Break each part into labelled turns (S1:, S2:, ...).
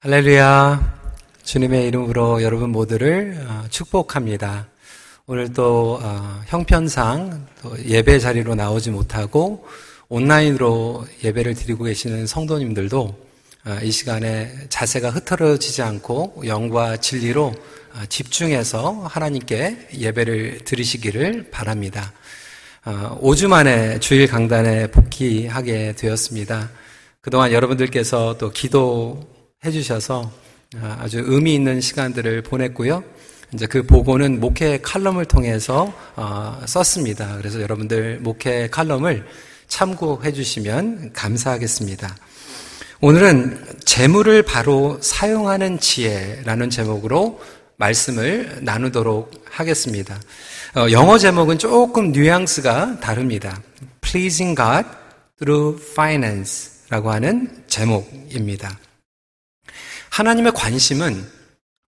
S1: 할렐루야. 주님의 이름으로 여러분 모두를 어, 축복합니다. 오늘 또 어, 형편상 예배 자리로 나오지 못하고 온라인으로 예배를 드리고 계시는 성도님들도 어, 이 시간에 자세가 흐트러지지 않고 영과 진리로 집중해서 하나님께 예배를 드리시기를 바랍니다. 5주 만에 주일 강단에 복귀하게 되었습니다. 그동안 여러분들께서 또 기도 해주셔서 아, 아주 의미 있는 시간들을 보냈고요. 이제 그 보고는 목회 칼럼을 통해서 어, 썼습니다. 그래서 여러분들 목회 칼럼을 참고해 주시면 감사하겠습니다. 오늘은 재물을 바로 사용하는 지혜라는 제목으로 말씀을 나누도록 하겠습니다. 어, 영어 제목은 조금 뉘앙스가 다릅니다. Pleasing God through Finance라고 하는 제목입니다. 하나님의 관심은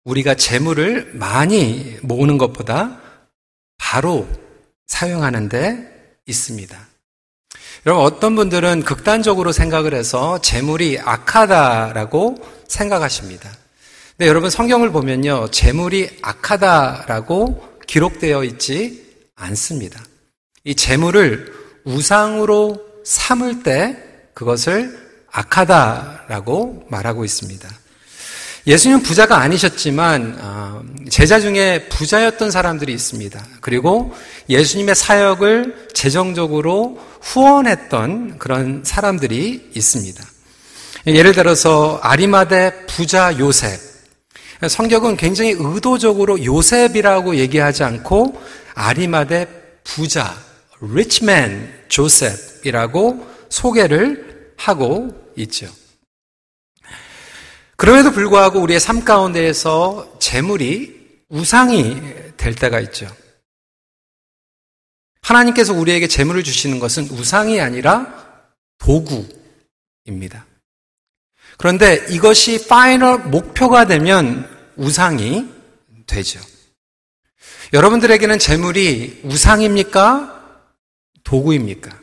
S1: 우리가 재물을 많이 모으는 것보다 바로 사용하는 데 있습니다. 여러분, 어떤 분들은 극단적으로 생각을 해서 재물이 악하다라고 생각하십니다. 근데 여러분, 성경을 보면요, 재물이 악하다라고 기록되어 있지 않습니다. 이 재물을 우상으로 삼을 때 그것을 악하다라고 말하고 있습니다. 예수님은 부자가 아니셨지만 어, 제자 중에 부자였던 사람들이 있습니다. 그리고 예수님의 사역을 재정적으로 후원했던 그런 사람들이 있습니다. 예를 들어서 아리마대 부자 요셉. 성경은 굉장히 의도적으로 요셉이라고 얘기하지 않고 아리마대 부자, rich man 조셉이라고 소개를 하고 있죠. 그럼에도 불구하고 우리의 삶 가운데에서 재물이 우상이 될 때가 있죠. 하나님께서 우리에게 재물을 주시는 것은 우상이 아니라 도구입니다. 그런데 이것이 파이널 목표가 되면 우상이 되죠. 여러분들에게는 재물이 우상입니까? 도구입니까?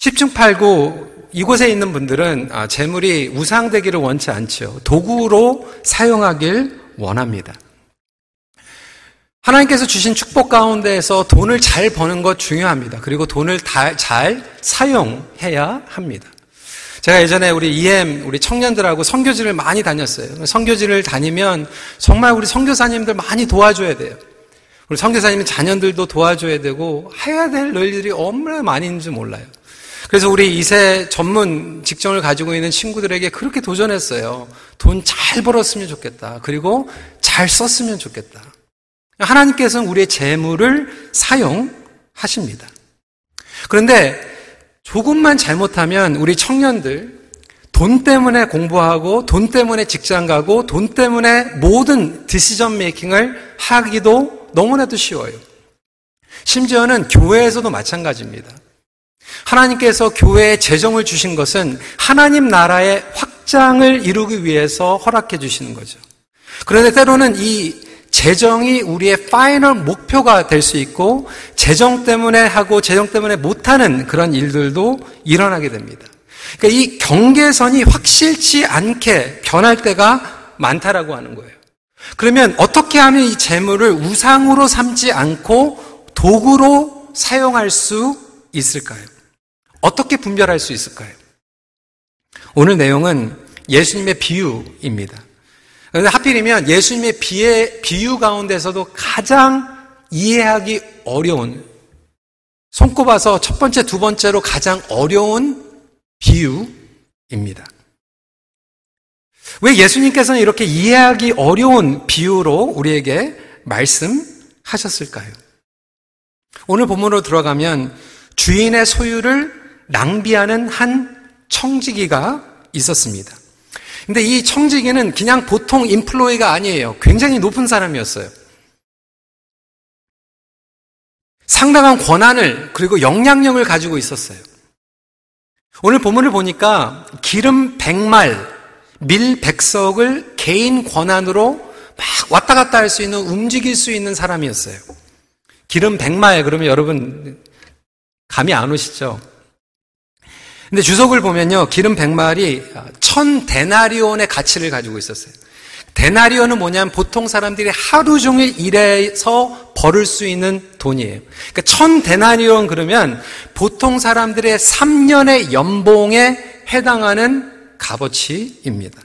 S1: 10중 8구 이곳에 있는 분들은 아, 재물이 우상되기를 원치 않죠. 도구로 사용하길 원합니다. 하나님께서 주신 축복 가운데에서 돈을 잘 버는 것 중요합니다. 그리고 돈을 잘 사용해야 합니다. 제가 예전에 우리 EM 우리 청년들하고 선교지를 많이 다녔어요. 선교지를 다니면 정말 우리 선교사님들 많이 도와줘야 돼요. 우리 선교사님 자녀들도 도와줘야 되고 해야 될 일들이 얼마나 많이 있는지 몰라요. 그래서 우리 이세 전문 직종을 가지고 있는 친구들에게 그렇게 도전했어요. 돈 잘 벌었으면 좋겠다. 그리고 잘 썼으면 좋겠다. 하나님께서는 우리의 재물을 사용하십니다. 그런데 조금만 잘못하면 우리 청년들 돈 때문에 공부하고 돈 때문에 직장 가고 돈 때문에 모든 decision making을 하기도 너무나도 쉬워요. 심지어는 교회에서도 마찬가지입니다. 하나님께서 교회에 재정을 주신 것은 하나님 나라의 확장을 이루기 위해서 허락해 주시는 거죠. 그런데 때로는 이 재정이 우리의 final 목표가 될 수 있고 재정 때문에 하고 재정 때문에 못하는 그런 일들도 일어나게 됩니다. 그러니까 이 경계선이 확실치 않게 변할 때가 많다라고 하는 거예요. 그러면 어떻게 하면 이 재물을 우상으로 삼지 않고 도구로 사용할 수 있을까요? 어떻게 분별할 수 있을까요? 오늘 내용은 예수님의 비유입니다. 그런데 하필이면 예수님의 비의, 비유 가운데서도 가장 이해하기 어려운, 손꼽아서 첫 번째, 두 번째로 가장 어려운 비유입니다. 왜 예수님께서는 이렇게 이해하기 어려운 비유로 우리에게 말씀하셨을까요? 오늘 본문으로 들어가면 주인의 소유를 낭비하는 한 청지기가 있었습니다. 근데 이 청지기는 그냥 보통 인플로이가 아니에요. 굉장히 높은 사람이었어요. 상당한 권한을 그리고 영향력을 가지고 있었어요. 오늘 본문을 보니까 기름 백말, 밀 백석을 개인 권한으로 막 왔다 갔다 할 수 있는 움직일 수 있는 사람이었어요. 기름 백말 그러면 여러분 감이 안 오시죠? 근데 주석을 보면요. 기름 100마리 천 데나리온의 가치를 가지고 있었어요. 데나리온은 뭐냐면 보통 사람들이 하루 종일 일해서 벌을 수 있는 돈이에요. 그러니까 천 데나리온 그러면 보통 사람들의 3년의 연봉에 해당하는 값어치입니다.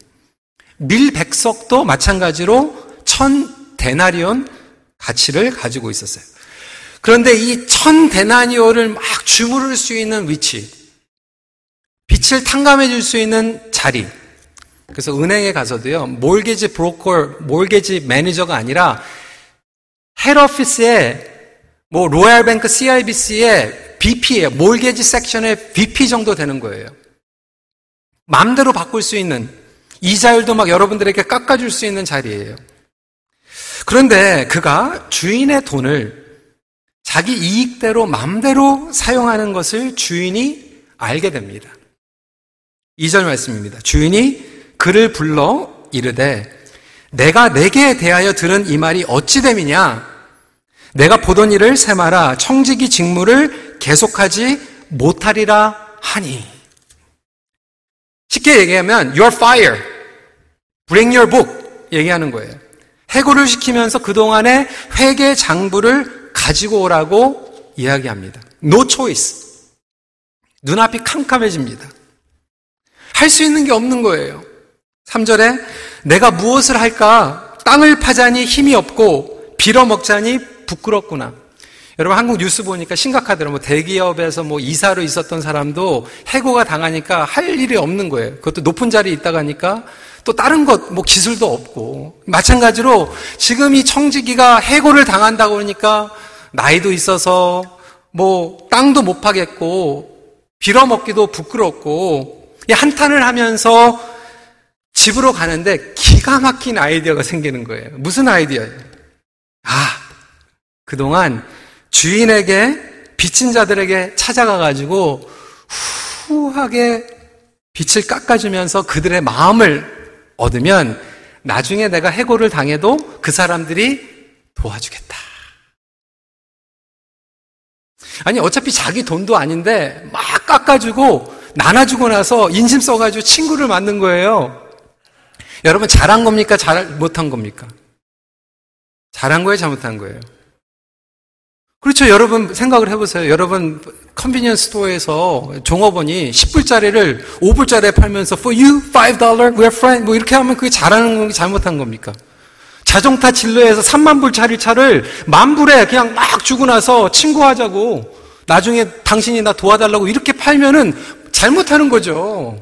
S1: 밀 백 석도 마찬가지로 천 데나리온 가치를 가지고 있었어요. 그런데 이천 데나리온을 막 주무를 수 있는 위치, 빚을 탕감해 줄 수 있는 자리, 그래서 은행에 가서도요, mortgage 브로커, mortgage 매니저가 아니라 head office에 뭐 Royal Bank CIBC의 VP에 mortgage section의 VP 정도 되는 거예요. 마음대로 바꿀 수 있는 이자율도 막 여러분들에게 깎아줄 수 있는 자리예요. 그런데 그가 주인의 돈을 자기 이익대로 마음대로 사용하는 것을 주인이 알게 됩니다. 2절 말씀입니다. 주인이 그를 불러 이르되 내가 내게 대하여 들은 이 말이 어찌 됨이냐? 내가 보던 일을 세마라 청지기 직무를 계속하지 못하리라 하니. 쉽게 얘기하면 you're fire. bring your book 얘기하는 거예요. 해고를 시키면서 그동안의 회계 장부를 가지고 오라고 이야기합니다. No choice. 눈앞이 캄캄해집니다. 할 수 있는 게 없는 거예요. 3절에 내가 무엇을 할까? 땅을 파자니 힘이 없고 빌어먹자니 부끄럽구나. 여러분 한국 뉴스 보니까 심각하더라고요. 뭐 대기업에서 뭐 이사로 있었던 사람도 해고가 당하니까 할 일이 없는 거예요. 그것도 높은 자리에 있다 가니까 또 다른 것, 뭐 기술도 없고. 마찬가지로 지금 이 청지기가 해고를 당한다고 그러니까 나이도 있어서 뭐 땅도 못 파겠고 빌어먹기도 부끄럽고 한탄을 하면서 집으로 가는데 기가 막힌 아이디어가 생기는 거예요. 무슨 아이디어예요? 아, 그동안 주인에게 빚진 자들에게 찾아가 가지고 후하게 빛을 깎아주면서 그들의 마음을 얻으면 나중에 내가 해고를 당해도 그 사람들이 도와주겠다. 아니, 어차피 자기 돈도 아닌데 막 깎아주고 나눠주고 나서 인심 써가지고 친구를 만든 거예요. 여러분 잘한 겁니까? 잘 못한 겁니까? 잘한 거예요? 잘못한 거예요? 그렇죠. 여러분 생각을 해보세요. 여러분 convenience store에서 종업원이 10불짜리를 5불짜리에 팔면서 for you 5 dollar we're friend 뭐 이렇게 하면 그게 잘하는 건지 잘못한 겁니까? 자동차 딜러에서 3만 불짜리 차를 만 불에 그냥 막 주고 나서 친구하자고 나중에 당신이 나 도와달라고 이렇게 팔면은 잘못하는 거죠.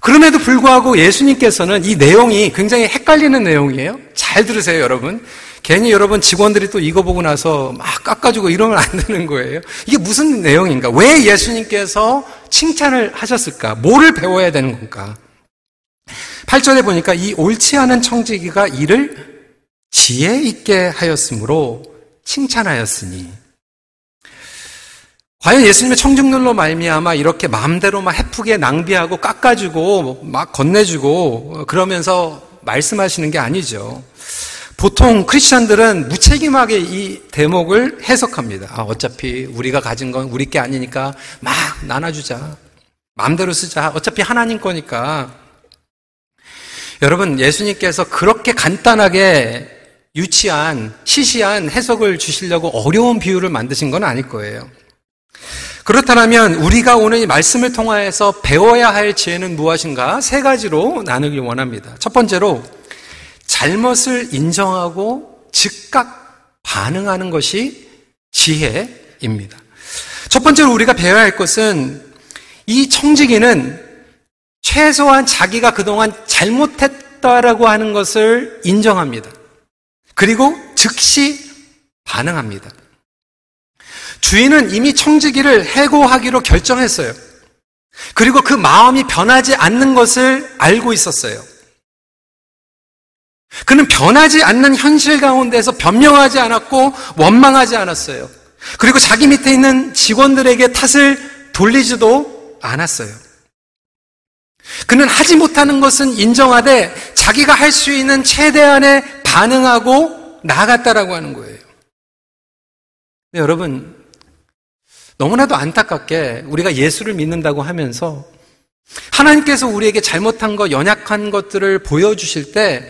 S1: 그럼에도 불구하고 예수님께서는 이 내용이 굉장히 헷갈리는 내용이에요. 잘 들으세요, 여러분. 괜히 여러분 직원들이 또 이거 보고 나서 막 깎아주고 이러면 안 되는 거예요. 이게 무슨 내용인가? 왜 예수님께서 칭찬을 하셨을까? 뭐를 배워야 되는 건가? 8절에 보니까 이 옳지 않은 청지기가 이를 지혜 있게 하였으므로 칭찬하였으니 과연 예수님의 청중들로 말미암아 이렇게 마음대로 막 해프게 낭비하고 깎아주고 막 건네주고 그러면서 말씀하시는 게 아니죠. 보통 크리스천들은 무책임하게 이 대목을 해석합니다. 아, 어차피 우리가 가진 건 우리 게 아니니까 막 나눠주자. 마음대로 쓰자. 어차피 하나님 거니까. 여러분, 예수님께서 그렇게 간단하게 유치한, 시시한 해석을 주시려고 어려운 비유를 만드신 건 아닐 거예요. 그렇다면 우리가 오늘 이 말씀을 통하여서 배워야 할 지혜는 무엇인가? 세 가지로 나누길 원합니다. 첫 번째로 잘못을 인정하고 즉각 반응하는 것이 지혜입니다. 첫 번째로 우리가 배워야 할 것은 이 청지기는 최소한 자기가 그동안 잘못했다라고 하는 것을 인정합니다. 그리고 즉시 반응합니다. 주인은 이미 청지기를 해고하기로 결정했어요. 그리고 그 마음이 변하지 않는 것을 알고 있었어요. 그는 변하지 않는 현실 가운데서 변명하지 않았고 원망하지 않았어요. 그리고 자기 밑에 있는 직원들에게 탓을 돌리지도 않았어요. 그는 하지 못하는 것은 인정하되 자기가 할 수 있는 최대한의 반응하고 나아갔다라고 하는 거예요. 네, 여러분, 너무나도 안타깝게 우리가 예수를 믿는다고 하면서 하나님께서 우리에게 잘못한 것, 연약한 것들을 보여주실 때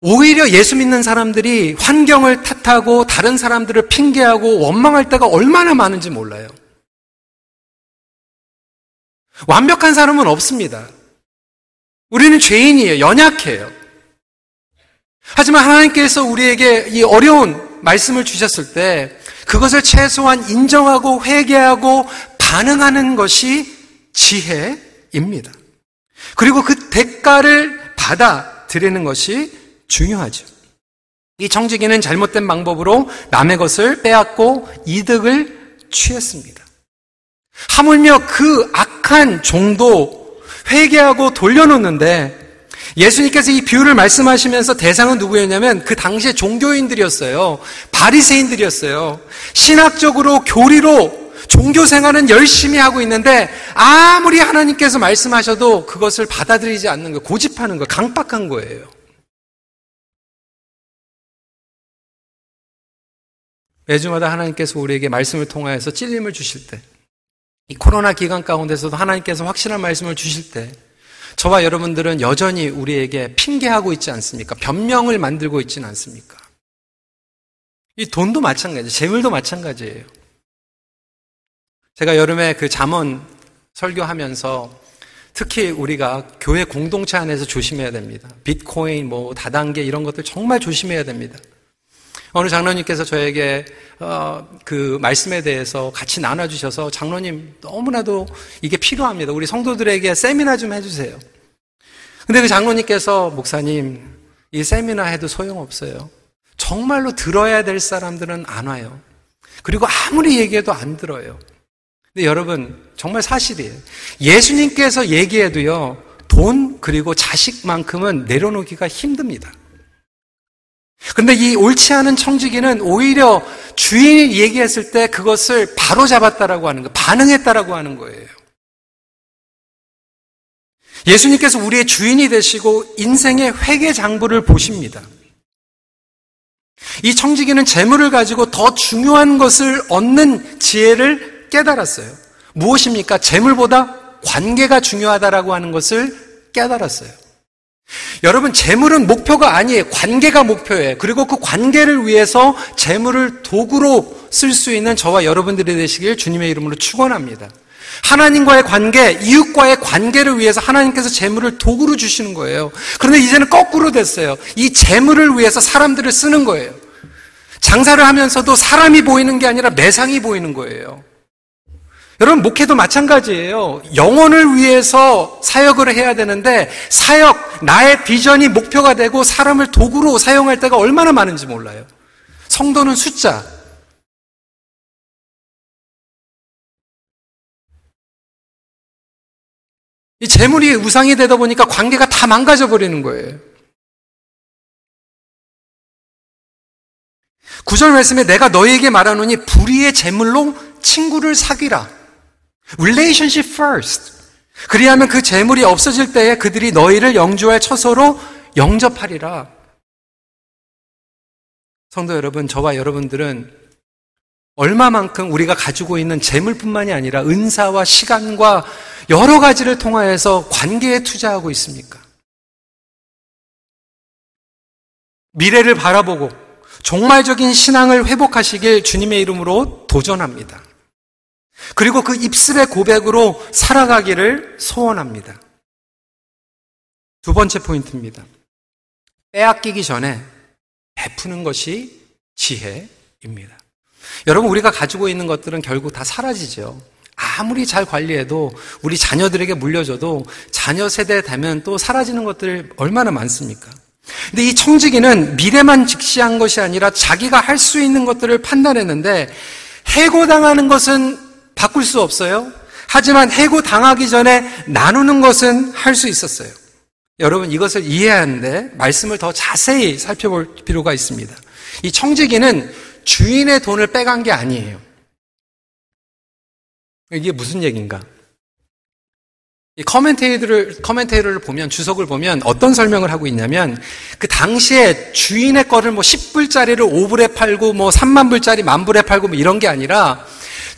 S1: 오히려 예수 믿는 사람들이 환경을 탓하고 다른 사람들을 핑계하고 원망할 때가 얼마나 많은지 몰라요. 완벽한 사람은 없습니다. 우리는 죄인이에요. 연약해요. 하지만 하나님께서 우리에게 이 어려운 말씀을 주셨을 때 그것을 최소한 인정하고 회개하고 반응하는 것이 지혜입니다. 그리고 그 대가를 받아들이는 것이 중요하죠. 이 청지기는 잘못된 방법으로 남의 것을 빼앗고 이득을 취했습니다. 하물며 그 악한 종도 회개하고 돌려놓는데 예수님께서 이 비유를 말씀하시면서 대상은 누구였냐면 그 당시의 종교인들이었어요. 바리새인들이었어요. 신학적으로 교리로 종교 생활은 열심히 하고 있는데 아무리 하나님께서 말씀하셔도 그것을 받아들이지 않는 거, 고집하는 거, 강박한 거예요. 매주마다 하나님께서 우리에게 말씀을 통하여서 찔림을 주실 때, 이 코로나 기간 가운데서도 하나님께서 확실한 말씀을 주실 때, 저와 여러분들은 여전히 우리에게 핑계하고 있지 않습니까? 변명을 만들고 있지는 않습니까? 이 돈도 마찬가지, 재물도 마찬가지예요. 제가 여름에 그 잠언 설교하면서 특히 우리가 교회 공동체 안에서 조심해야 됩니다. 비트코인, 뭐 다단계 이런 것들 정말 조심해야 됩니다. 어느 장로님께서 저에게 어, 그 말씀에 대해서 같이 나눠주셔서 장로님 너무나도 이게 필요합니다. 우리 성도들에게 세미나 좀 해주세요. 근데 그 장로님께서 목사님 이 세미나 해도 소용없어요. 정말로 들어야 될 사람들은 안 와요. 그리고 아무리 얘기해도 안 들어요. 근데 여러분 정말 사실이에요. 예수님께서 얘기해도요 돈 그리고 자식만큼은 내려놓기가 힘듭니다. 근데 이 옳지 않은 청지기는 오히려 주인이 얘기했을 때 그것을 바로 잡았다라고 하는 거, 반응했다라고 하는 거예요. 예수님께서 우리의 주인이 되시고 인생의 회계 장부를 보십니다. 이 청지기는 재물을 가지고 더 중요한 것을 얻는 지혜를 깨달았어요. 무엇입니까? 재물보다 관계가 중요하다라고 하는 것을 깨달았어요. 여러분, 재물은 목표가 아니에요. 관계가 목표예요. 그리고 그 관계를 위해서 재물을 도구로 쓸 수 있는 저와 여러분들이 되시길 주님의 이름으로 축원합니다. 하나님과의 관계, 이웃과의 관계를 위해서 하나님께서 재물을 도구로 주시는 거예요. 그런데 이제는 거꾸로 됐어요. 이 재물을 위해서 사람들을 쓰는 거예요. 장사를 하면서도 사람이 보이는 게 아니라 매상이 보이는 거예요. 여러분, 목회도 마찬가지예요. 영혼을 위해서 사역을 해야 되는데, 사역, 나의 비전이 목표가 되고 사람을 도구로 사용할 때가 얼마나 많은지 몰라요. 성도는 숫자. 이 재물이 우상이 되다 보니까 관계가 다 망가져 버리는 거예요. 구절 말씀에 내가 너에게 말하노니 불의의 재물로 친구를 사귀라. Relationship first. 그리하면 그 재물이 없어질 때에 그들이 너희를 영주할 처소로 영접하리라. 성도 여러분, 저와 여러분들은 얼마만큼 우리가 가지고 있는 재물뿐만이 아니라 은사와 시간과 여러 가지를 통하여서 관계에 투자하고 있습니까? 미래를 바라보고 종말적인 신앙을 회복하시길 주님의 이름으로 도전합니다. 그리고 그 입술의 고백으로 살아가기를 소원합니다. 두 번째 포인트입니다. 빼앗기기 전에 베푸는 것이 지혜입니다. 여러분, 우리가 가지고 있는 것들은 결국 다 사라지죠. 아무리 잘 관리해도 우리 자녀들에게 물려줘도 자녀 세대 되면 또 사라지는 것들 얼마나 많습니까? 근데 이 청지기는 미래만 직시한 것이 아니라 자기가 할 수 있는 것들을 판단했는데 해고당하는 것은 바꿀 수 없어요. 하지만 해고 당하기 전에 나누는 것은 할 수 있었어요. 여러분 이것을 이해하는데 말씀을 더 자세히 살펴볼 필요가 있습니다. 이 청지기는 주인의 돈을 빼간 게 아니에요. 이게 무슨 얘기인가? 이 커멘테이터를, 커멘테이터를 보면, 주석을 보면 어떤 설명을 하고 있냐면, 그 당시에 주인의 거를 뭐 10불짜리를 5불에 팔고, 뭐 3만 불짜리 만 불에 팔고, 뭐 이런 게 아니라,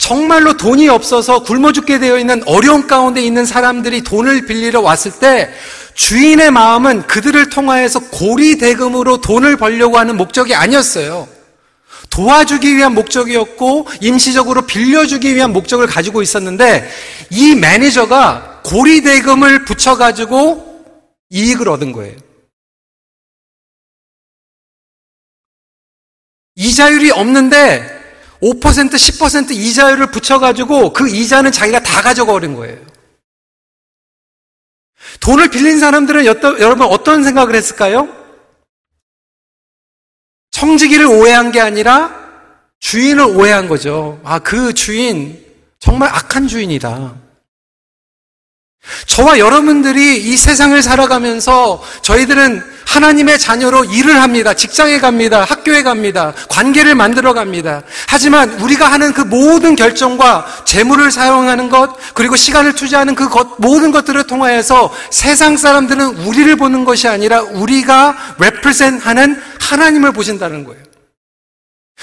S1: 정말로 돈이 없어서 굶어 죽게 되어 있는 어려운 가운데 있는 사람들이 돈을 빌리러 왔을 때 주인의 마음은 그들을 통하여서 고리 대금으로 돈을 벌려고 하는 목적이 아니었어요. 도와주기 위한 목적이었고 임시적으로 빌려주기 위한 목적을 가지고 있었는데 이 매니저가 고리 대금을 붙여 가지고 이익을 얻은 거예요. 이자율이 없는데 5% 10% 이자율을 붙여가지고 그 이자는 자기가 다 가져가 버린 거예요. 돈을 빌린 사람들은 여러분 어떤 생각을 했을까요? 청지기를 오해한 게 아니라 주인을 오해한 거죠. 아, 그 주인, 정말 악한 주인이다. 저와 여러분들이 이 세상을 살아가면서 저희들은 하나님의 자녀로 일을 합니다. 직장에 갑니다. 학교에 갑니다. 관계를 만들어 갑니다. 하지만 우리가 하는 그 모든 결정과 재물을 사용하는 것, 그리고 시간을 투자하는 그 것, 모든 것들을 통하여서 세상 사람들은 우리를 보는 것이 아니라 우리가 represent 하는 하나님을 보신다는 거예요.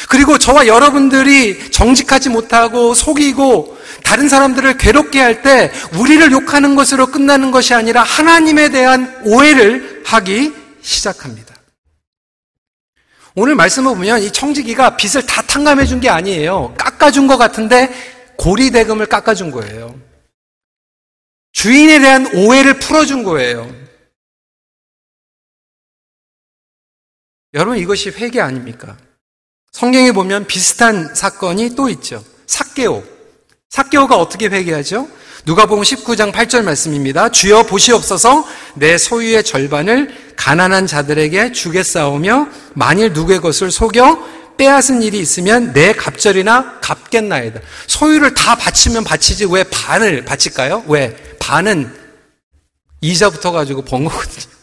S1: 그리고 저와 여러분들이 정직하지 못하고 속이고 다른 사람들을 괴롭게 할 때 우리를 욕하는 것으로 끝나는 것이 아니라 하나님에 대한 오해를 하기 시작합니다. 오늘 말씀을 보면 이 청지기가 빚을 다 탕감해 준 게 아니에요. 깎아준 것 같은데 고리대금을 깎아준 거예요. 주인에 대한 오해를 풀어준 거예요. 여러분 이것이 회개 아닙니까? 성경에 보면 비슷한 사건이 또 있죠. 삭개오. 삭개오가 어떻게 회개하죠? 누가 보면 19장 8절 말씀입니다. 주여 보시옵소서 내 소유의 절반을 가난한 자들에게 주겠사오며 만일 누구의 것을 속여 빼앗은 일이 있으면 내 갑절이나 갚겠나이다. 소유를 다 바치면 바치지 왜 반을 바칠까요? 왜? 반은 이자부터 가지고 번 거거든요.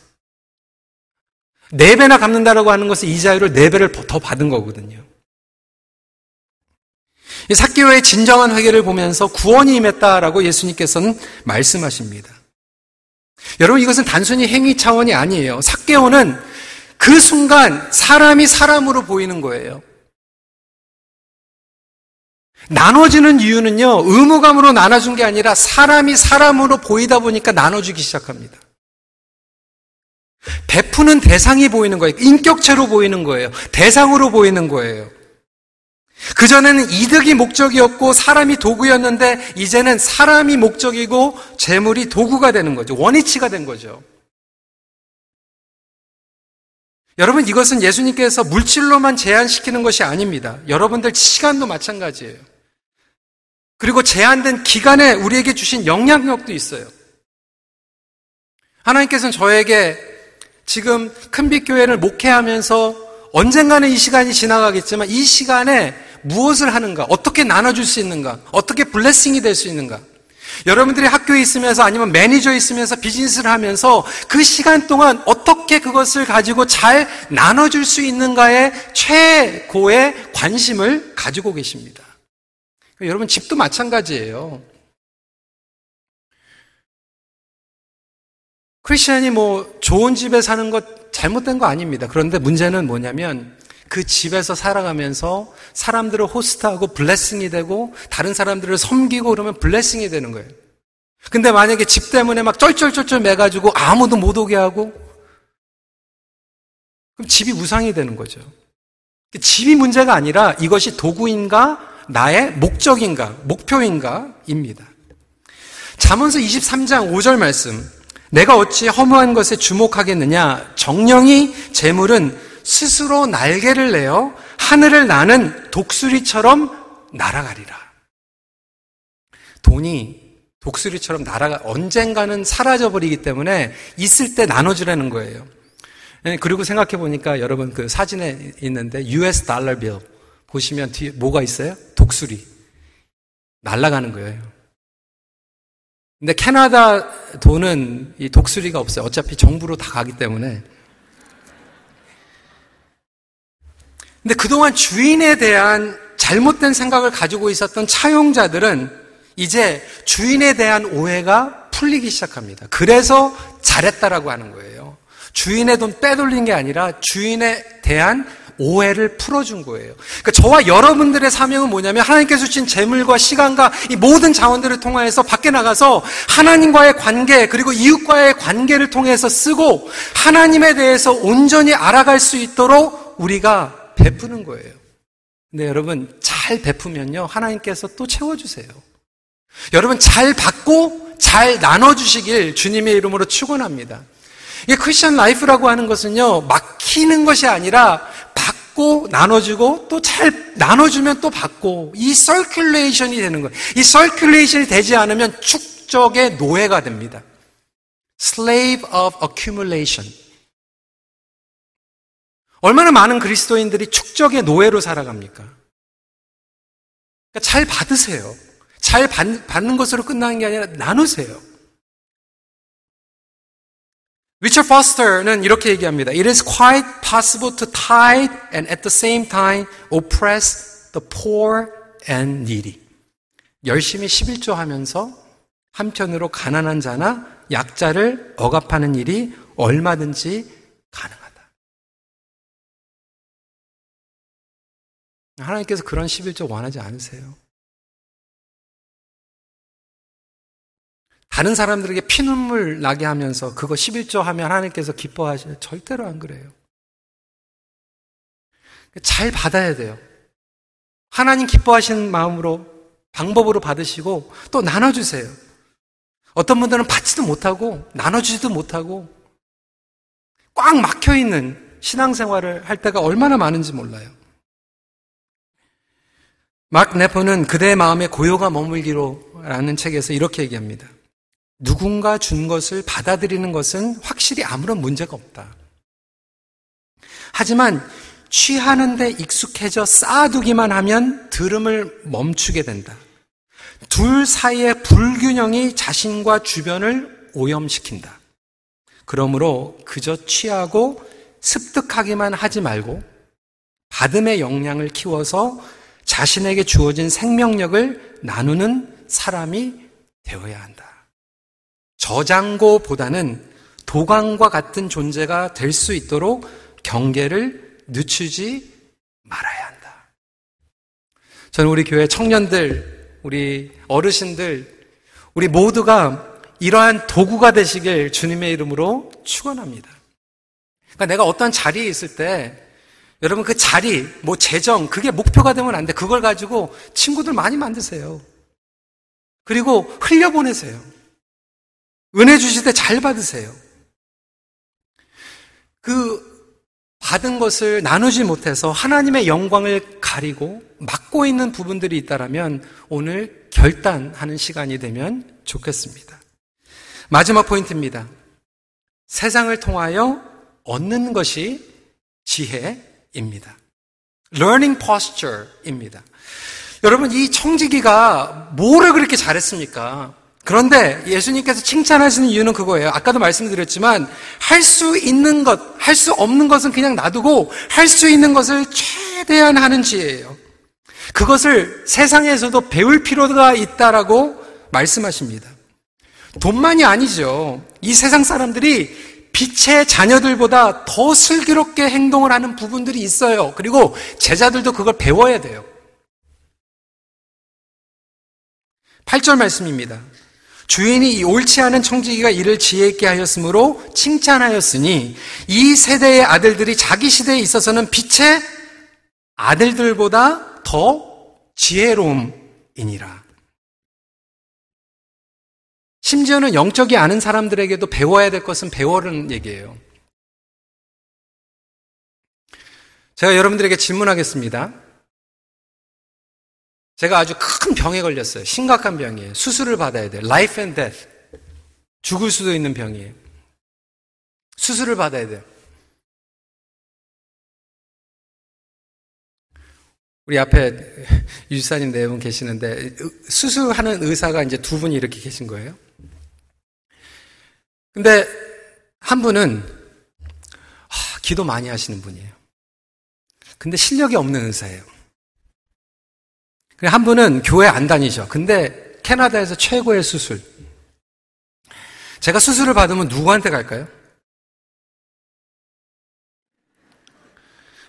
S1: 네 배나 갚는다라고 하는 것은 이자율을 네 배를 더 받은 거거든요. 이 사기오의 진정한 회개를 보면서 구원이 임했다라고 예수님께서는 말씀하십니다. 여러분 이것은 단순히 행위 차원이 아니에요. 사개오는 그 순간 사람이 사람으로 보이는 거예요. 나눠지는 이유는요, 의무감으로 나눠준 게 아니라 사람이 사람으로 보이다 보니까 나눠주기 시작합니다. 베푸는 대상이 보이는 거예요. 인격체로 보이는 거예요. 대상으로 보이는 거예요. 그전에는 이득이 목적이었고 사람이 도구였는데 이제는 사람이 목적이고 재물이 도구가 되는 거죠. 원위치가 된 거죠. 여러분 이것은 예수님께서 물질로만 제한시키는 것이 아닙니다. 여러분들 시간도 마찬가지예요. 그리고 제한된 기간에 우리에게 주신 영향력도 있어요. 하나님께서는 저에게 지금 큰빛교회를 목회하면서 언젠가는 이 시간이 지나가겠지만 이 시간에 무엇을 하는가? 어떻게 나눠줄 수 있는가? 어떻게 블레싱이 될 수 있는가? 여러분들이 학교에 있으면서 아니면 매니저에 있으면서 비즈니스를 하면서 그 시간 동안 어떻게 그것을 가지고 잘 나눠줄 수 있는가에 최고의 관심을 가지고 계십니다. 여러분 집도 마찬가지예요. 크리스천이 뭐 좋은 집에 사는 것 잘못된 거 아닙니다. 그런데 문제는 뭐냐면 그 집에서 살아가면서 사람들을 호스트하고 블레싱이 되고 다른 사람들을 섬기고 그러면 블레싱이 되는 거예요. 근데 만약에 집 때문에 막 쩔쩔쩔쩔 매가지고 아무도 못 오게 하고 그럼 집이 우상이 되는 거죠. 집이 문제가 아니라 이것이 도구인가 나의 목적인가 목표인가입니다. 잠언서 23장 5절 말씀 내가 어찌 허무한 것에 주목하겠느냐 정령이 재물은 스스로 날개를 내어 하늘을 나는 독수리처럼 날아가리라. 돈이 독수리처럼 날아가 언젠가는 사라져 버리기 때문에 있을 때 나눠주라는 거예요. 예, 그리고 생각해 보니까 여러분 그 사진에 있는데 US 달러 빌 보시면 뒤에 뭐가 있어요? 독수리 날아가는 거예요. 근데 캐나다 돈은 이 독수리가 없어요. 어차피 정부로 다 가기 때문에 근데 그동안 주인에 대한 잘못된 생각을 가지고 있었던 차용자들은 이제 주인에 대한 오해가 풀리기 시작합니다. 그래서 잘했다라고 하는 거예요. 주인의 돈 빼돌린 게 아니라 주인에 대한 오해를 풀어준 거예요. 그러니까 저와 여러분들의 사명은 뭐냐면 하나님께서 주신 재물과 시간과 이 모든 자원들을 통하여서 밖에 나가서 하나님과의 관계 그리고 이웃과의 관계를 통해서 쓰고 하나님에 대해서 온전히 알아갈 수 있도록 우리가 베푸는 거예요. 근데 여러분 잘 베푸면요 하나님께서 또 채워주세요. 여러분 잘 받고 잘 나눠주시길 주님의 이름으로 축원합니다. 이 크리스천 life라고 하는 것은요 막히는 것이 아니라 받고 나눠주고 또 잘 나눠주면 또 받고 이 circulation이 되는 거예요. 이 circulation이 되지 않으면 축적의 노예가 됩니다. Slave of accumulation. 얼마나 많은 그리스도인들이 축적의 노예로 살아갑니까? 그러니까 잘 받으세요. 잘 받, 는 것으로 끝나는 게 아니라 나누세요. 리처 퍼스터는 이렇게 얘기합니다. It is quite possible to tithe and at the same time oppress the poor and needy. 열심히 11조 하면서 한편으로 가난한 자나 약자를 억압하는 일이 얼마든지 가능하다. 하나님께서 그런 11조 원하지 않으세요. 다른 사람들에게 피눈물 나게 하면서 그거 11조 하면 하나님께서 기뻐하시요 절대로 안 그래요. 잘 받아야 돼요. 하나님 기뻐하시는 마음으로 방법으로 받으시고 또 나눠주세요. 어떤 분들은 받지도 못하고 나눠주지도 못하고 꽉 막혀 있는 신앙생활을 할 때가 얼마나 많은지 몰라요. 막 네포는 그대의 마음에 고요가 머물기로라는 책에서 이렇게 얘기합니다. 누군가 준 것을 받아들이는 것은 확실히 아무런 문제가 없다. 하지만 취하는데 익숙해져 쌓아두기만 하면 들음을 멈추게 된다. 둘 사이의 불균형이 자신과 주변을 오염시킨다. 그러므로 그저 취하고 습득하기만 하지 말고 받음의 역량을 키워서 자신에게 주어진 생명력을 나누는 사람이 되어야 한다. 저장고보다는 도강과 같은 존재가 될 수 있도록 경계를 늦추지 말아야 한다. 저는 우리 교회 청년들, 우리 어르신들, 우리 모두가 이러한 도구가 되시길 주님의 이름으로 축원합니다. 그러니까 내가 어떤 자리에 있을 때 여러분 그 자리, 뭐 재정, 그게 목표가 되면 안 돼. 그걸 가지고 친구들 많이 만드세요. 그리고 흘려보내세요. 은혜 주실 때 잘 받으세요. 그 받은 것을 나누지 못해서 하나님의 영광을 가리고 막고 있는 부분들이 있다라면 오늘 결단하는 시간이 되면 좋겠습니다. 마지막 포인트입니다. 세상을 통하여 얻는 것이 지혜입니다. learning posture입니다. 여러분, 이 청지기가 뭐를 그렇게 잘했습니까? 그런데 예수님께서 칭찬하시는 이유는 그거예요. 아까도 말씀드렸지만 할 수 있는 것, 할 수 없는 것은 그냥 놔두고 할 수 있는 것을 최대한 하는 지혜예요. 그것을 세상에서도 배울 필요가 있다라고 말씀하십니다. 돈만이 아니죠. 이 세상 사람들이 빛의 자녀들보다 더 슬기롭게 행동을 하는 부분들이 있어요. 그리고 제자들도 그걸 배워야 돼요. 8절 말씀입니다. 주인이 옳지 않은 청지기가 이를 지혜 있게 하였으므로 칭찬하였으니 이 세대의 아들들이 자기 시대에 있어서는 빛의 아들들보다 더 지혜로움이니라. 심지어는 영적이 아는 사람들에게도 배워야 될 것은 배워라는 얘기예요. 제가 여러분들에게 질문하겠습니다. 제가 아주 큰 병에 걸렸어요. 심각한 병이에요. 수술을 받아야 돼요. Life and death. 죽을 수도 있는 병이에요. 수술을 받아야 돼요. 우리 앞에 유지사님 네 분 계시는데 수술하는 의사가 이제 두 분이 이렇게 계신 거예요. 근데 한 분은 기도 많이 하시는 분이에요. 근데 실력이 없는 의사예요. 한 분은 교회 안 다니셔. 근데 캐나다에서 최고의 수술. 제가 수술을 받으면 누구한테 갈까요?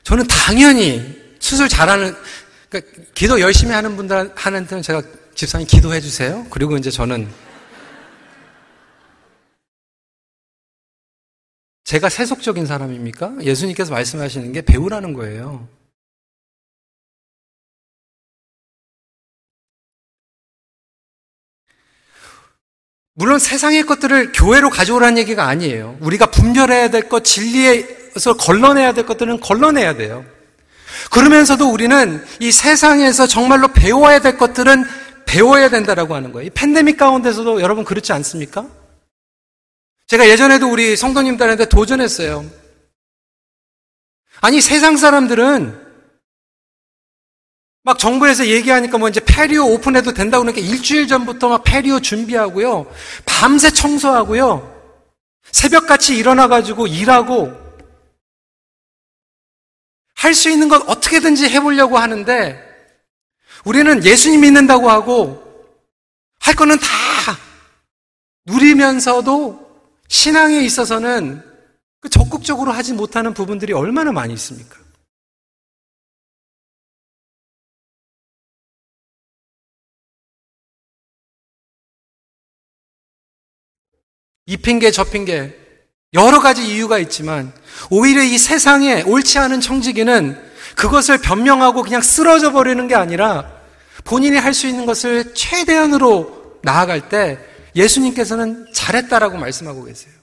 S1: 저는 당연히 수술 잘하는, 그러니까 기도 열심히 하는 분들, 하는데는 제가 집사님 기도해 주세요. 그리고 이제 저는 제가 세속적인 사람입니까? 예수님께서 말씀하시는 게 배우라는 거예요. 물론 세상의 것들을 교회로 가져오라는 얘기가 아니에요. 우리가 분별해야 될 것, 진리에서 걸러내야 될 것들은 걸러내야 돼요. 그러면서도 우리는 이 세상에서 정말로 배워야 될 것들은 배워야 된다라고 하는 거예요. 이 팬데믹 가운데서도 여러분 그렇지 않습니까? 제가 예전에도 우리 성도님들한테 도전했어요. 아니, 세상 사람들은 막 정부에서 얘기하니까 뭐 이제 페리오 오픈해도 된다고 그러니까 일주일 전부터 막 페리오 준비하고요. 밤새 청소하고요. 새벽같이 일어나가지고 일하고 할 수 있는 것 어떻게든지 해보려고 하는데 우리는 예수님 믿는다고 하고 할 거는 다 누리면서도 신앙에 있어서는 그 적극적으로 하지 못하는 부분들이 얼마나 많이 있습니까? 이 핑계 저 핑계 여러 가지 이유가 있지만 오히려 이 세상에 옳지 않은 청지기는 그것을 변명하고 그냥 쓰러져 버리는 게 아니라 본인이 할 수 있는 것을 최대한으로 나아갈 때 예수님께서는 잘했다라고 말씀하고 계세요.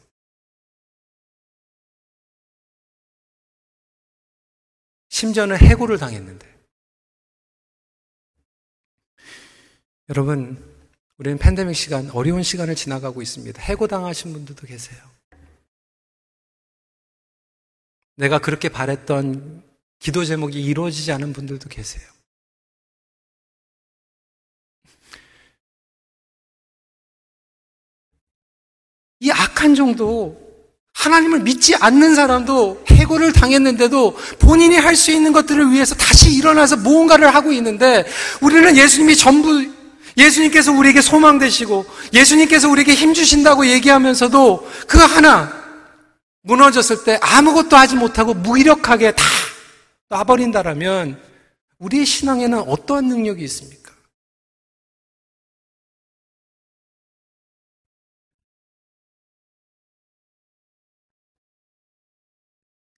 S1: 심지어는 해고를 당했는데. 여러분, 우리는 팬데믹 시간, 어려운 시간을 지나가고 있습니다. 해고당하신 분들도 계세요. 내가 그렇게 바랬던 기도 제목이 이루어지지 않은 분들도 계세요. 이 악한 정도 하나님을 믿지 않는 사람도 해고를 당했는데도 본인이 할 수 있는 것들을 위해서 다시 일어나서 무언가를 하고 있는데 우리는 예수님이 전부 예수님께서 우리에게 소망 되시고 예수님께서 우리에게 힘 주신다고 얘기하면서도 그 하나 무너졌을 때 아무것도 하지 못하고 무기력하게 다 놔버린다라면 우리의 신앙에는 어떠한 능력이 있습니까?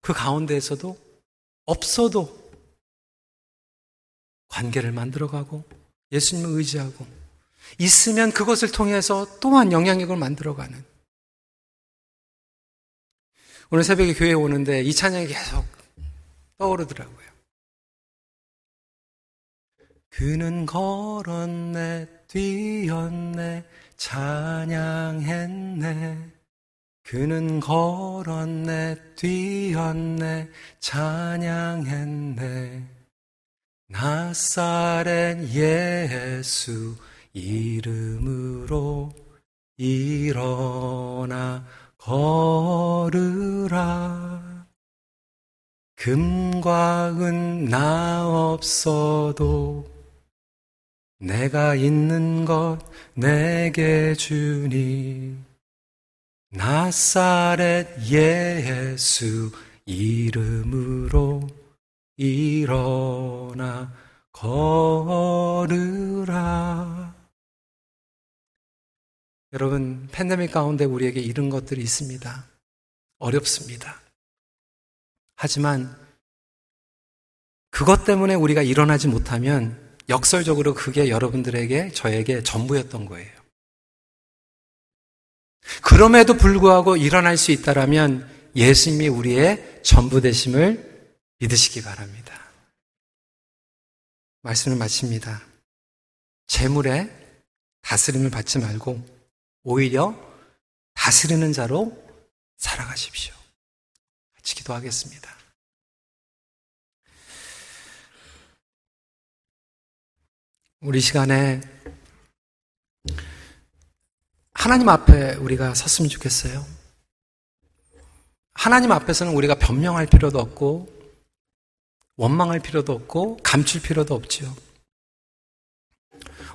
S1: 그 가운데에서도 없어도 관계를 만들어가고 예수님을 의지하고 있으면 그것을 통해서 또한 영향력을 만들어가는 오늘 새벽에 교회에 오는데 이 찬양이 계속 떠오르더라고요. 그는 걸었네, 뛰었네, 찬양했네. 그는 걸었네, 뛰었네, 찬양했네. 나사렛 예수 이름으로 일어나 걸으라. 금과 은 나 없어도 내가 있는 것 내게 주니 나사렛 예수 이름으로 일어나 걸으라. 여러분, 팬데믹 가운데 우리에게 이런 것들이 있습니다. 어렵습니다. 하지만 그것 때문에 우리가 일어나지 못하면 역설적으로 그게 여러분들에게 저에게 전부였던 거예요. 그럼에도 불구하고 일어날 수 있다라면 예수님이 우리의 전부 되심을 믿으시기 바랍니다. 말씀을 마칩니다. 재물에 다스림을 받지 말고 오히려 다스리는 자로 살아가십시오. 같이 기도하겠습니다. 우리 시간에 하나님 앞에 우리가 섰으면 좋겠어요. 하나님 앞에서는 우리가 변명할 필요도 없고, 원망할 필요도 없고, 감출 필요도 없죠.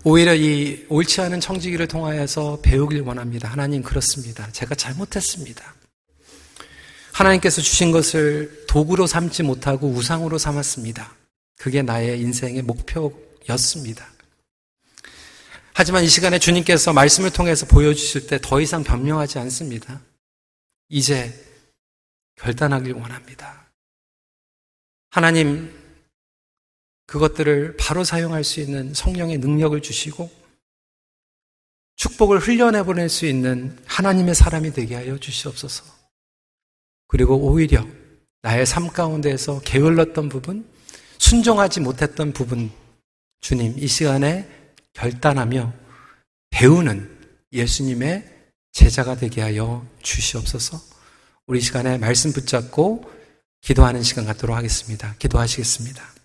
S1: 오히려 이 옳지 않은 청지기를 통하여서 배우길 원합니다. 하나님 그렇습니다. 제가 잘못했습니다. 하나님께서 주신 것을 도구로 삼지 못하고 우상으로 삼았습니다. 그게 나의 인생의 목표였습니다. 하지만 이 시간에 주님께서 말씀을 통해서 보여주실 때 더 이상 변명하지 않습니다. 이제 결단하길 원합니다. 하나님, 그것들을 바로 사용할 수 있는 성령의 능력을 주시고 축복을 흘려내 보낼 수 있는 하나님의 사람이 되게 하여 주시옵소서. 그리고 오히려 나의 삶 가운데에서 게을렀던 부분, 순종하지 못했던 부분, 주님, 이 시간에 결단하며 배우는 예수님의 제자가 되게 하여 주시옵소서. 우리 시간에 말씀 붙잡고 기도하는 시간 갖도록 하겠습니다. 기도하시겠습니다.